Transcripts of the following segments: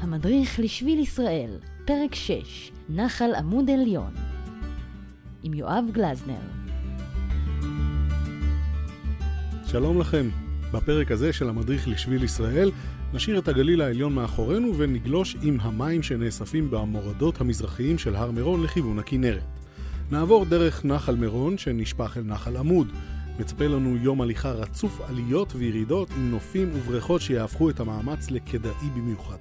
המדריך לשביל ישראל, פרק 6, נחל עמוד עליון. עם יואב גלזנר. שלום לכם. בפרק הזה של המדריך לשביל ישראל נשאיר את הגליל העליון מאחורינו ונגלוש עם המים שנאספים במורדות המזרחיים של הר מירון לכיוון הכנרת. נעבור דרך נחל מירון שנשפך אל נחל עמוד. מצפה לנו יום הליכה רצוף עליות וירידות עם נופים ובריכות שיהפכו את המאמץ לכדאי במיוחד.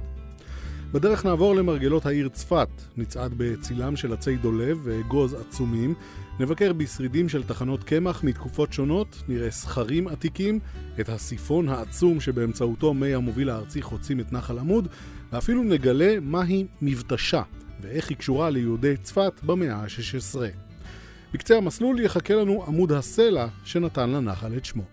בדרך נעבור למרגלות העיר צפת, נצעד בצילם של עצי דולב ואגוז עצומים, נבקר בשרידים של תחנות קמח מתקופות שונות, נראה סכרים עתיקים, את הסיפון העצום שבאמצעותו מי המוביל הארצי חוצים את נחל עמוד, ואפילו נגלה מהי מבטשה, ואיך היא קשורה ליהודי צפת במאה ה-16. בקצה המסלול יחכה לנו עמוד הסלע שנתן לנחל את שמו.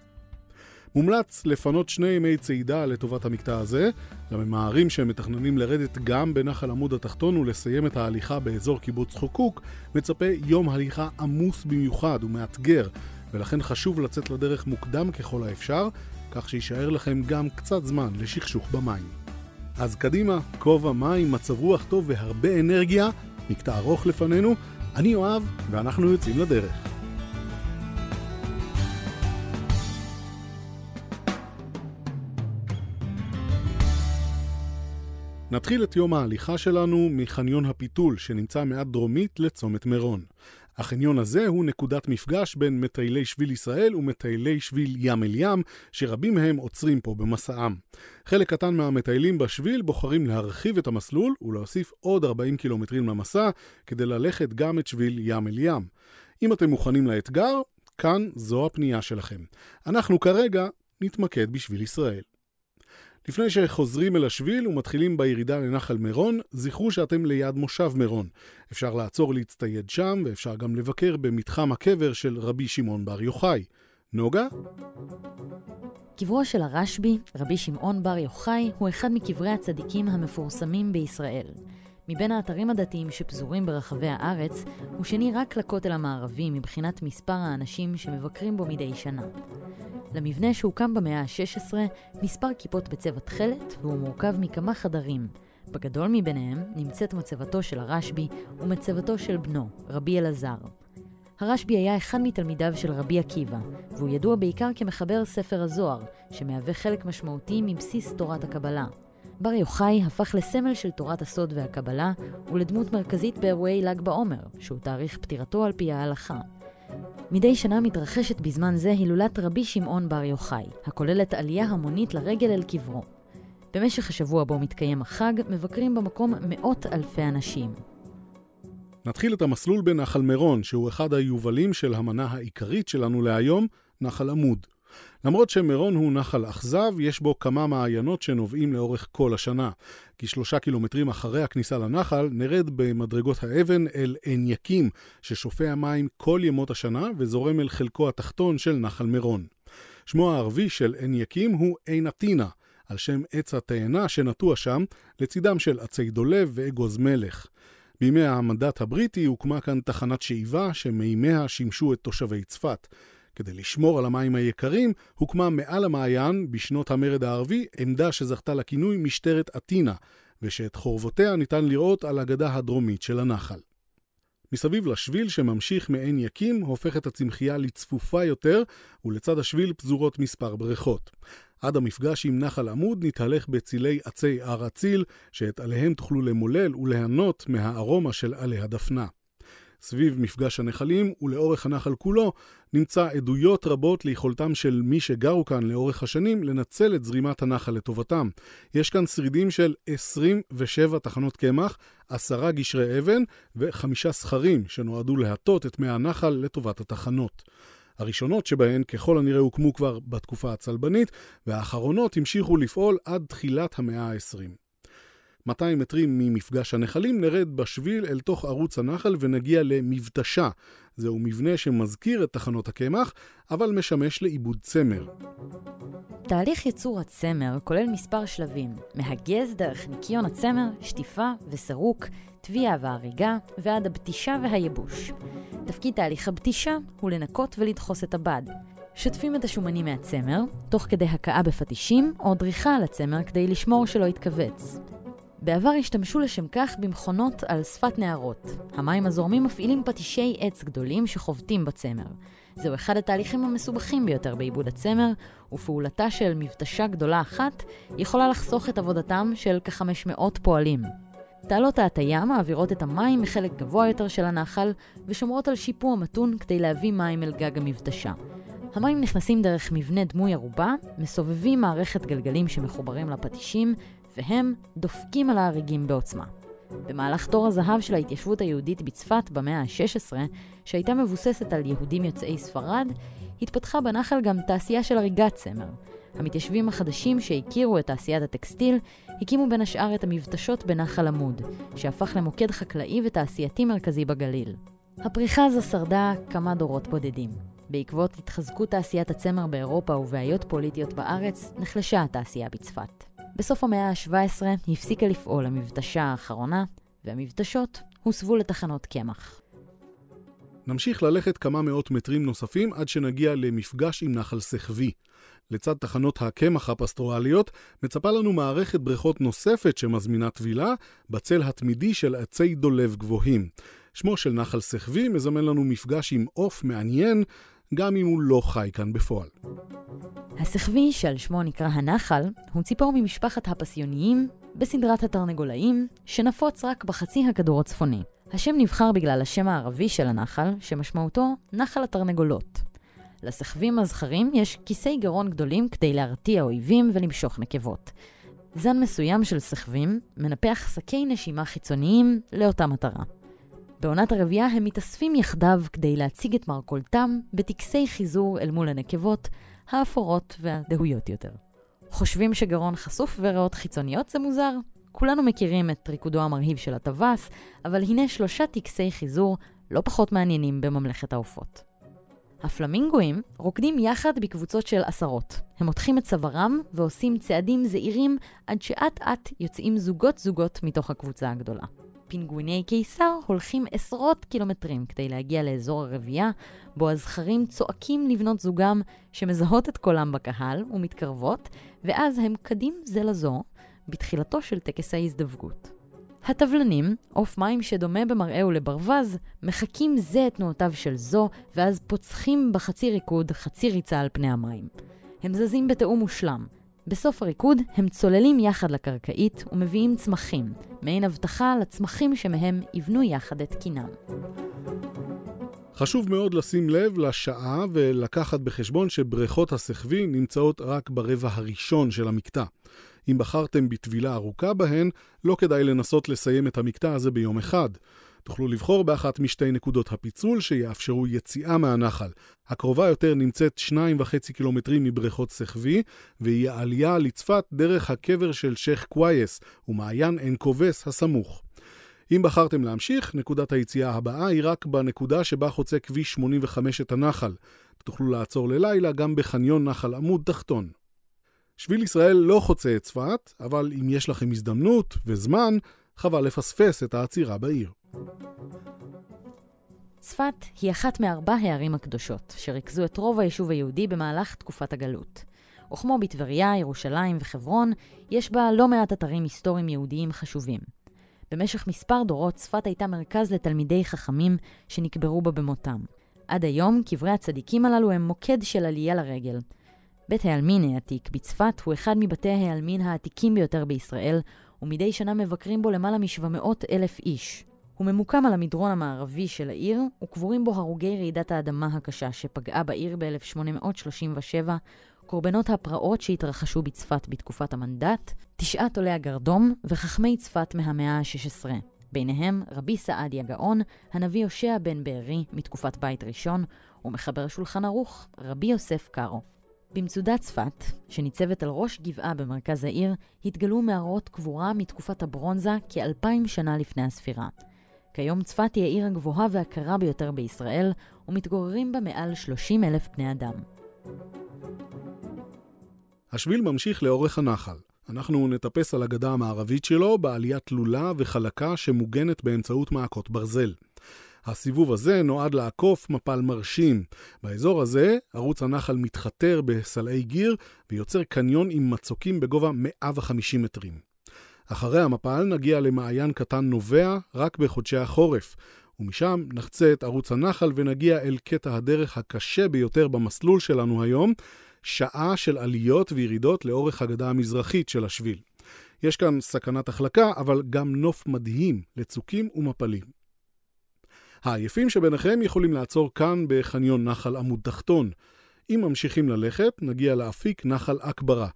מומלץ לפנות שני ימי צעידה לטובת המקטע הזה, לממהרים שמתכננים לרדת גם בנחל עמוד התחתון ולסיים את ההליכה באזור קיבוץ חוקוק, מצפה יום הליכה עמוס במיוחד ומאתגר, ולכן חשוב לצאת לדרך מוקדם ככל האפשר, כך שיישאר לכם גם קצת זמן לשכשוך במים. אז קדימה, כובע מים, מצב רוח טוב והרבה אנרגיה, מקטע ארוך לפנינו. אני יואב, ואנחנו יוצאים לדרך. נתחיל את יום ההליכה שלנו מחניון הפיתול, שנמצא מעט דרומית לצומת מירון. החניון הזה הוא נקודת מפגש בין מטיילי שביל ישראל ומטיילי שביל ים אל ים, שרבים מהם עוצרים פה במסעם. חלק קטן מהמטיילים בשביל בוחרים להרחיב את המסלול ולהוסיף עוד 40 קילומטרים למסע, כדי ללכת גם את שביל ים אל ים. אם אתם מוכנים לאתגר, כאן זו הפנייה שלכם. אנחנו כרגע נתמקד בשביל ישראל. לפני שחוזרים אל השביל ומתחילים בירידה לנחל מירון, זכרו שאתם ליד מושב מירון. אפשר לעצור להצטייד שם, ואפשר גם לבקר במתחם הקבר של רבי שמעון בר יוחאי. נוגה? קברו של הרשב"י, רבי שמעון בר יוחאי, הוא אחד מקברי הצדיקים המפורסמים בישראל. מבין האתרים הדתיים שפזורים ברחבי הארץ, הוא שני רק לכותל המערבי מבחינת מספר האנשים שמבקרים בו מדי שנה. למבנה שהוקם במאה ה-16 מספר כיפות בצבע תכלת, והוא מורכב מכמה חדרים. בגדול מביניהם נמצאת מצבתו של הרשב"י ומצבתו של בנו, רבי אלעזר. הרשב"י היה אחד מתלמידיו של רבי עקיבא, והוא ידוע בעיקר כמחבר ספר הזוהר, שמהווה חלק משמעותי מבסיס תורת הקבלה. בר יוחאי הפך לסמל של תורת הסוד והקבלה, ולדמות מרכזית באירועי ל"ג בעומר, שהוא תאריך פטירתו על פי ההלכה. מדי שנה מתרחשת בזמן זה הילולת רבי שמעון בר יוחאי, הכוללת עלייה המונית לרגל אל קברו. במשך השבוע בו מתקיים החג, מבקרים במקום מאות אלפי אנשים. נתחיל את המסלול בנחל מירון, שהוא אחד היובלים של המנה העיקרית שלנו להיום, נחל עמוד. למרות שמירון הוא נחל אכזב, יש בו כמה מעיינות שנובעים לאורך כל השנה. כשלושה קילומטרים אחרי הכניסה לנחל, נרד במדרגות האבן אל עין יקים, ששופע מים כל ימות השנה וזורם אל חלקו התחתון של נחל מירון. שמו הערבי של עין יקים הוא עין עטינה, על שם עץ התאנה שנטוע שם, לצידם של עצי דולב ואגוז מלך. בימי המנדט הבריטי הוקמה כאן תחנת שאיבה שמימיה שימשו את תושבי צפת. כדי לשמור על המים היקרים, הוקמה מעל המעיין, בשנות המרד הערבי, עמדה שזכתה לכינוי משטרת אתינה, ושאת חורבותיה ניתן לראות על הגדה הדרומית של הנחל. מסביב לשביל שממשיך מעין יקים, הופכת הצמחייה לצפופה יותר, ולצד השביל פזורות מספר בריכות. עד המפגש עם נחל עמוד נתהלך בצילי עצי הר אציל, שאת עליהם תוכלו למולל וליהנות מהארומה של עלי הדפנה. סביב מפגש הנחלים ולאורך הנחל כולו נמצא עדויות רבות ליכולתם של מי שגרו כאן לאורך השנים לנצל את זרימת הנחל לטובתם. יש כאן שרידים של 27 תחנות קמח, עשרה גשרי אבן וחמישה סכרים שנועדו להטות את מי הנחל לטובת התחנות. הראשונות שבהן ככל הנראה הוקמו כבר בתקופה הצלבנית, והאחרונות המשיכו לפעול עד תחילת המאה ה-20. 200 מטרים ממפגש הנחלים נרד בשביל אל תוך ערוץ הנחל ונגיע למבטשה. זהו מבנה שמזכיר את תחנות הקמח, אבל משמש לעיבוד צמר. תהליך ייצור הצמר כולל מספר שלבים, מהגז דרך ניקיון הצמר, שטיפה וסירוק, טביעה והריגה, ועד הבתישה והייבוש. תפקיד תהליך הבתישה הוא לנקות ולדחוס את הבד. שוטפים את השומנים מהצמר, תוך כדי הכאה בפטישים או דריכה על הצמר כדי לשמור שלא יתכווץ. בעבר השתמשו לשם כך במכונות על שפת נהרות. המים הזורמים מפעילים פטישי עץ גדולים שחובטים בצמר. זהו אחד התהליכים המסובכים ביותר בעיבוד הצמר, ופעולתה של מבטשה גדולה אחת יכולה לחסוך את עבודתם של כ-500 פועלים. תעלות ההטייה מעבירות את המים מחלק גבוה יותר של הנחל ושומרות על שיפוע מתון כדי להביא מים אל גג המבטשה. המים נכנסים דרך מבנה דמוי ערובה, מסובבים מערכת גלגלים שמחוברים לפטישים, והם דופקים על ההריגים בעוצמה. במהלך תור הזהב של ההתיישבות היהודית בצפת במאה ה-16, שהייתה מבוססת על יהודים יוצאי ספרד, התפתחה בנחל גם תעשייה של הריגת צמר. המתיישבים החדשים שהכירו את תעשיית הטקסטיל, הקימו בין השאר את המבטשות בנחל עמוד, שהפך למוקד חקלאי ותעשייתי מרכזי בגליל. הפריחה הזו שרדה כמה דורות בודדים. בעקבות התחזקות תעשיית הצמר באירופה ובעיות פוליטיות בארץ, נחלשה התעשייה בצפת. בסוף המאה ה-17 הפסיקה לפעול המבטשה האחרונה, והמבטשות הוסבו לתחנות קמח. נמשיך ללכת כמה מאות מטרים נוספים עד שנגיע למפגש עם נחל סחבי. לצד תחנות הקמח הפסטורליות, מצפה לנו מערכת בריכות נוספת שמזמינה טבילה, בצל התמידי של עצי דולב גבוהים. שמו של נחל סחבי מזמן לנו מפגש עם עוף מעניין, גם אם הוא לא חי כאן בפועל. הסחבי, שעל שמו נקרא הנחל, הוא ציפור ממשפחת הפסיוניים בסדרת התרנגולאים, שנפוץ רק בחצי הכדור הצפוני. השם נבחר בגלל השם הערבי של הנחל, שמשמעותו נחל התרנגולות. לסחבים הזכרים יש כיסי גרון גדולים כדי להרתיע אויבים ולמשוך נקבות. זן מסוים של סחבים מנפח שקי נשימה חיצוניים לאותה מטרה. בעונת הרבייה הם מתאספים יחדיו כדי להציג את מרכולתם בטקסי חיזור אל מול הנקבות, האפורות והדהויות יותר. חושבים שגרון חשוף וריאות חיצוניות זה מוזר? כולנו מכירים את ריקודו המרהיב של הטווס, אבל הנה שלושה טקסי חיזור לא פחות מעניינים בממלכת העופות. הפלמינגואים רוקדים יחד בקבוצות של עשרות. הם מותחים את צווארם ועושים צעדים זעירים עד שאט אט יוצאים זוגות זוגות מתוך הקבוצה הגדולה. פינגוויני קיסר הולכים עשרות קילומטרים כדי להגיע לאזור הרבייה, בו הזכרים צועקים לבנות זוגם שמזהות את קולם בקהל ומתקרבות, ואז הם קדים זה לזו בתחילתו של טקס ההזדווגות. הטבלנים, עוף מים שדומה במראהו לברווז, מחקים זה את תנועותיו של זו, ואז פוצחים בחצי ריקוד חצי ריצה על פני המים. הם זזים בתיאום מושלם, בסוף הריקוד הם צוללים יחד לקרקעית ומביאים צמחים, מעין הבטחה לצמחים שמהם יבנו יחד את קינם. חשוב מאוד לשים לב לשעה ולקחת בחשבון שבריכות הסחבי נמצאות רק ברבע הראשון של המקטע. אם בחרתם בטבילה ארוכה בהן, לא כדאי לנסות לסיים את המקטע הזה ביום אחד. תוכלו לבחור באחת משתי נקודות הפיצול שיאפשרו יציאה מהנחל. הקרובה יותר נמצאת שניים וחצי קילומטרים מבריכות סחבי, והיא העלייה לצפת דרך הקבר של שייח' קווייס ומעיין עין כובס הסמוך. אם בחרתם להמשיך, נקודת היציאה הבאה היא רק בנקודה שבה חוצה כביש 85 את הנחל. תוכלו לעצור ללילה גם בחניון נחל עמוד תחתון. שביל ישראל לא חוצה את צפת, אבל אם יש לכם הזדמנות וזמן, חבל לפספס את העצירה בעיר. צפת היא אחת מארבע הערים הקדושות, שריכזו את רוב היישוב היהודי במהלך תקופת הגלות. וכמו בטבריה, ירושלים וחברון, יש בה לא מעט אתרים היסטוריים יהודיים חשובים. במשך מספר דורות צפת הייתה מרכז לתלמידי חכמים שנקברו בה במותם. עד היום, קברי הצדיקים הללו הם מוקד של עלייה לרגל. בית העלמין העתיק בצפת הוא אחד מבתי העלמין העתיקים ביותר בישראל, ומדי שנה מבקרים בו למעלה מ-700 אלף איש. הוא ממוקם על המדרון המערבי של העיר, וקבורים בו הרוגי רעידת האדמה הקשה שפגעה בעיר ב-1837, קורבנות הפרעות שהתרחשו בצפת בתקופת המנדט, תשעת עולי הגרדום וחכמי צפת מהמאה ה-16. ביניהם רבי סעדיה גאון, הנביא הושע בן בארי מתקופת בית ראשון, ומחבר שולחן ערוך, רבי יוסף קארו. במצודת צפת, שניצבת על ראש גבעה במרכז העיר, התגלו מערות קבורה מתקופת הברונזה כאלפיים שנה לפני הספירה. כיום צפת היא העיר הגבוהה והקרה ביותר בישראל, ומתגוררים בה מעל 30 אלף בני אדם. השביל ממשיך לאורך הנחל. אנחנו נטפס על הגדה המערבית שלו בעלייה תלולה וחלקה שמוגנת באמצעות מעקות ברזל. הסיבוב הזה נועד לעקוף מפל מרשים. באזור הזה, ערוץ הנחל מתחתר בסלעי גיר ויוצר קניון עם מצוקים בגובה 150 מטרים. אחרי המפל נגיע למעיין קטן נובע רק בחודשי החורף, ומשם נחצה את ערוץ הנחל ונגיע אל קטע הדרך הקשה ביותר במסלול שלנו היום, שעה של עליות וירידות לאורך הגדה המזרחית של השביל. יש כאן סכנת החלקה, אבל גם נוף מדהים לצוקים ומפלים. העייפים שביניכם יכולים לעצור כאן בחניון נחל עמוד תחתון. אם ממשיכים ללכת, נגיע לאפיק נחל אכברה,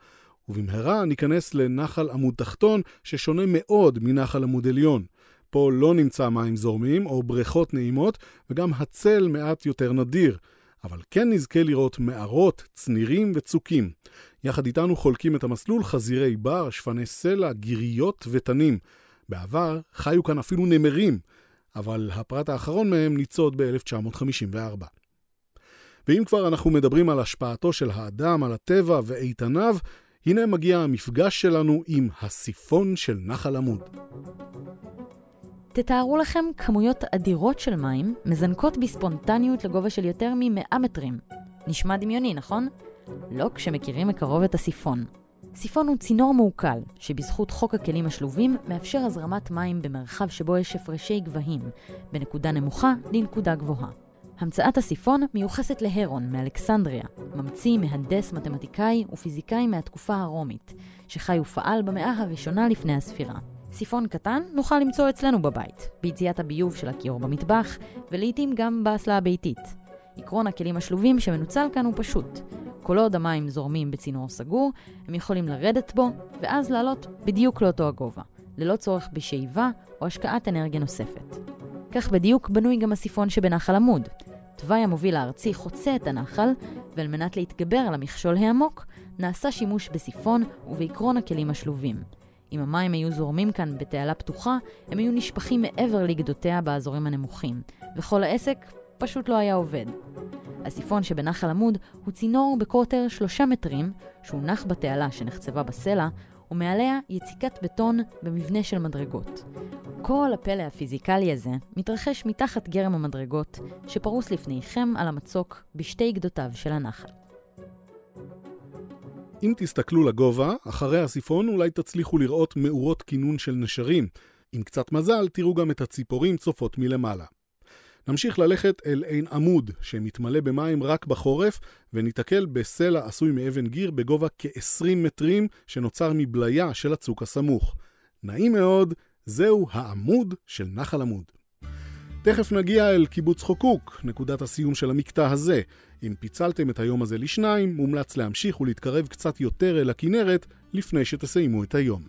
ובמהרה ניכנס לנחל עמוד תחתון, ששונה מאוד מנחל עמוד עליון. פה לא נמצא מים זורמים או בריכות נעימות, וגם הצל מעט יותר נדיר. אבל כן נזכה לראות מערות, צנירים וצוקים. יחד איתנו חולקים את המסלול חזירי בר, שפני סלע, גיריות ותנים. בעבר חיו כאן אפילו נמרים, אבל הפרט האחרון מהם ניצוד ב-1954. ואם כבר אנחנו מדברים על השפעתו של האדם על הטבע ואיתניו, הנה מגיע המפגש שלנו עם הסיפון של נחל עמוד. תתארו לכם כמויות אדירות של מים מזנקות בספונטניות לגובה של יותר מ-100 מטרים. נשמע דמיוני, נכון? לא כשמכירים מקרוב את הסיפון. סיפון הוא צינור מעוקל, שבזכות חוק הכלים השלובים מאפשר הזרמת מים במרחב שבו יש הפרשי גבהים, בנקודה נמוכה לנקודה גבוהה. המצאת הסיפון מיוחסת להרון מאלכסנדריה, ממציא, מהנדס, מתמטיקאי ופיזיקאי מהתקופה הרומית, שחי ופעל במאה הראשונה לפני הספירה. סיפון קטן נוכל למצוא אצלנו בבית, ביציאת הביוב של הכיור במטבח, ולעיתים גם באסלה הביתית. עקרון הכלים השלובים שמנוצל כאן הוא פשוט. כל עוד המים זורמים בצינור סגור, הם יכולים לרדת בו, ואז לעלות בדיוק לאותו הגובה, ללא צורך בשאיבה או השקעת אנרגיה נוספת. כך בדיוק בנוי גם הסיפון שבנחל עמוד. תוואי המוביל הארצי חוצה את הנחל, ועל מנת להתגבר על המכשול העמוק, נעשה שימוש בסיפון ובעקרון הכלים השלובים. אם המים היו זורמים כאן בתעלה פתוחה, הם היו נשפכים מעבר לגדותיה באזורים הנמוכים, וכל העסק פשוט לא היה עובד. הסיפון שבנחל עמוד הוא צינור בקוטר שלושה מטרים, שהונח בתעלה שנחצבה בסלע, ומעליה יציקת בטון במבנה של מדרגות. כל הפלא הפיזיקלי הזה מתרחש מתחת גרם המדרגות, שפרוס לפניכם על המצוק בשתי גדותיו של הנחל. אם תסתכלו לגובה, אחרי הסיפון אולי תצליחו לראות מאורות כינון של נשרים. עם קצת מזל, תראו גם את הציפורים צופות מלמעלה. נמשיך ללכת אל עין עמוד, שמתמלא במים רק בחורף, וניתקל בסלע עשוי מאבן גיר בגובה כ-20 מטרים, שנוצר מבליה של הצוק הסמוך. נעים מאוד, זהו העמוד של נחל עמוד. תכף נגיע אל קיבוץ חוקוק, נקודת הסיום של המקטע הזה. אם פיצלתם את היום הזה לשניים, מומלץ להמשיך ולהתקרב קצת יותר אל הכנרת לפני שתסיימו את היום.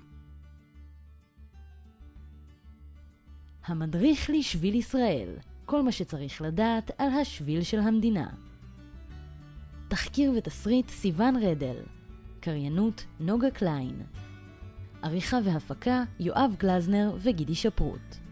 המדריך לשביל ישראל, כל מה שצריך לדעת על השביל של המדינה. תחקיר ותסריט סיון רדל, קריינות נוגה קליין, עריכה והפקה יואב גלזנר וגידי שפרוט.